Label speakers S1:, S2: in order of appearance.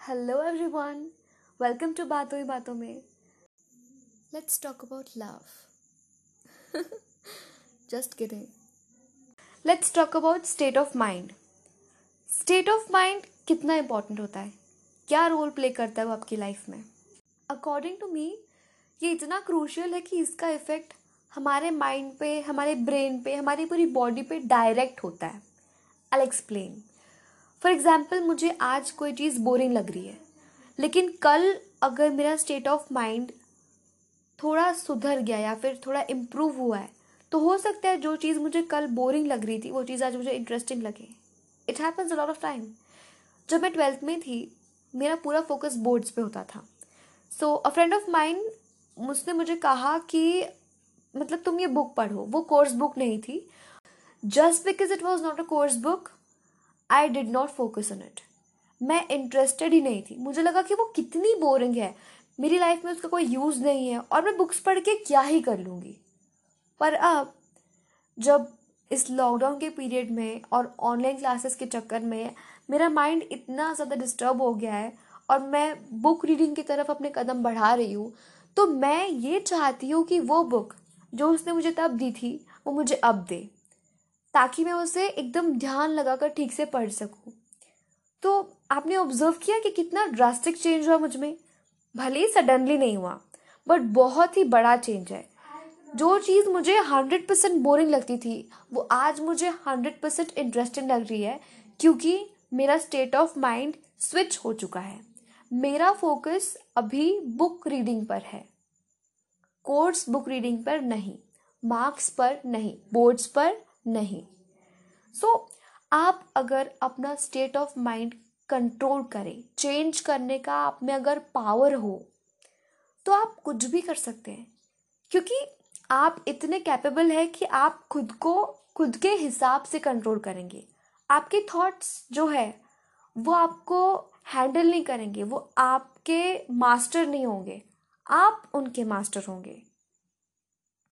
S1: Hello everyone welcome to बातों ही बातों में let's talk about love just kidding let's talk about state of mind state of mind कितना important होता है? क्या रोल प्ले करता है वो आपकी लाइफ में? अकॉर्डिंग टू मी ये इतना क्रूशियल है कि इसका इफ़ेक्ट हमारे माइंड पे, हमारे ब्रेन पे, हमारी पूरी बॉडी पे डायरेक्ट होता है. आई एक्सप्लेन फॉर एग्ज़ाम्पल मुझे आज कोई चीज़ बोरिंग लग रही है, लेकिन कल अगर मेरा स्टेट ऑफ़ माइंड थोड़ा सुधर गया या फिर थोड़ा इम्प्रूव हुआ है तो हो सकता है जो चीज़ मुझे कल बोरिंग लग रही थी, वो चीज़ आज मुझे इंटरेस्टिंग लगे। It happens lot of time जब मैं ट्वेल्थ में थी, मेरा पूरा फोकस बोर्ड्स पे होता था। So a friend of mind उसने मुझे कहा कि मतलब तुम ये बुक पढ़ो। वो कोर्स बुक नहीं थी। Just because it was not a course book I did not focus on it मैं इंटरेस्टेड ही नहीं थी। मुझे लगा कि वो कितनी बोरिंग है। मेरी लाइफ में उसका कोई यूज़ नहीं है और मैं बुक्स पढ़ के क्या ही कर लूँगी। पर अब, जब इस लॉकडाउन के पीरियड में और ऑनलाइन क्लासेस के चक्कर में मेरा माइंड इतना ज़्यादा डिस्टर्ब हो गया है और मैं बुक रीडिंग की तरफ़ अपने कदम बढ़ा रही हूँ तो मैं ये चाहती हूँ कि वो बुक जो उसने मुझे तब दी थी, वो मुझे अब दे। ताकि मैं उसे एकदम ध्यान लगाकर ठीक से पढ़ सकूँ। तो आपने ऑब्ज़र्व किया कि कितना ड्रास्टिक चेंज हुआ मुझमें? भले ही सडनली नहीं हुआ बट बहुत ही बड़ा चेंज है। जो चीज़ मुझे हंड्रेड परसेंट बोरिंग लगती थी, वो आज मुझे हंड्रेड परसेंट इंटरेस्टिंग लग रही है, क्योंकि मेरा स्टेट ऑफ़ माइंड स्विच हो चुका है। मेरा फोकस अभी बुक रीडिंग पर है। कोर्स बुक रीडिंग पर नहीं मार्क्स पर नहीं बोर्ड्स पर नहीं। सो so, आप अगर अपना स्टेट ऑफ़ माइंड कंट्रोल करें चेंज करने का आप में अगर पावर हो तो आप कुछ भी कर सकते हैं। क्योंकि आप इतने कैपेबल है कि आप खुद को खुद के हिसाब से कंट्रोल करेंगे। आपके थॉट्स जो है वो आपको हैंडल नहीं करेंगे वो आपके मास्टर नहीं होंगे। आप उनके मास्टर होंगे।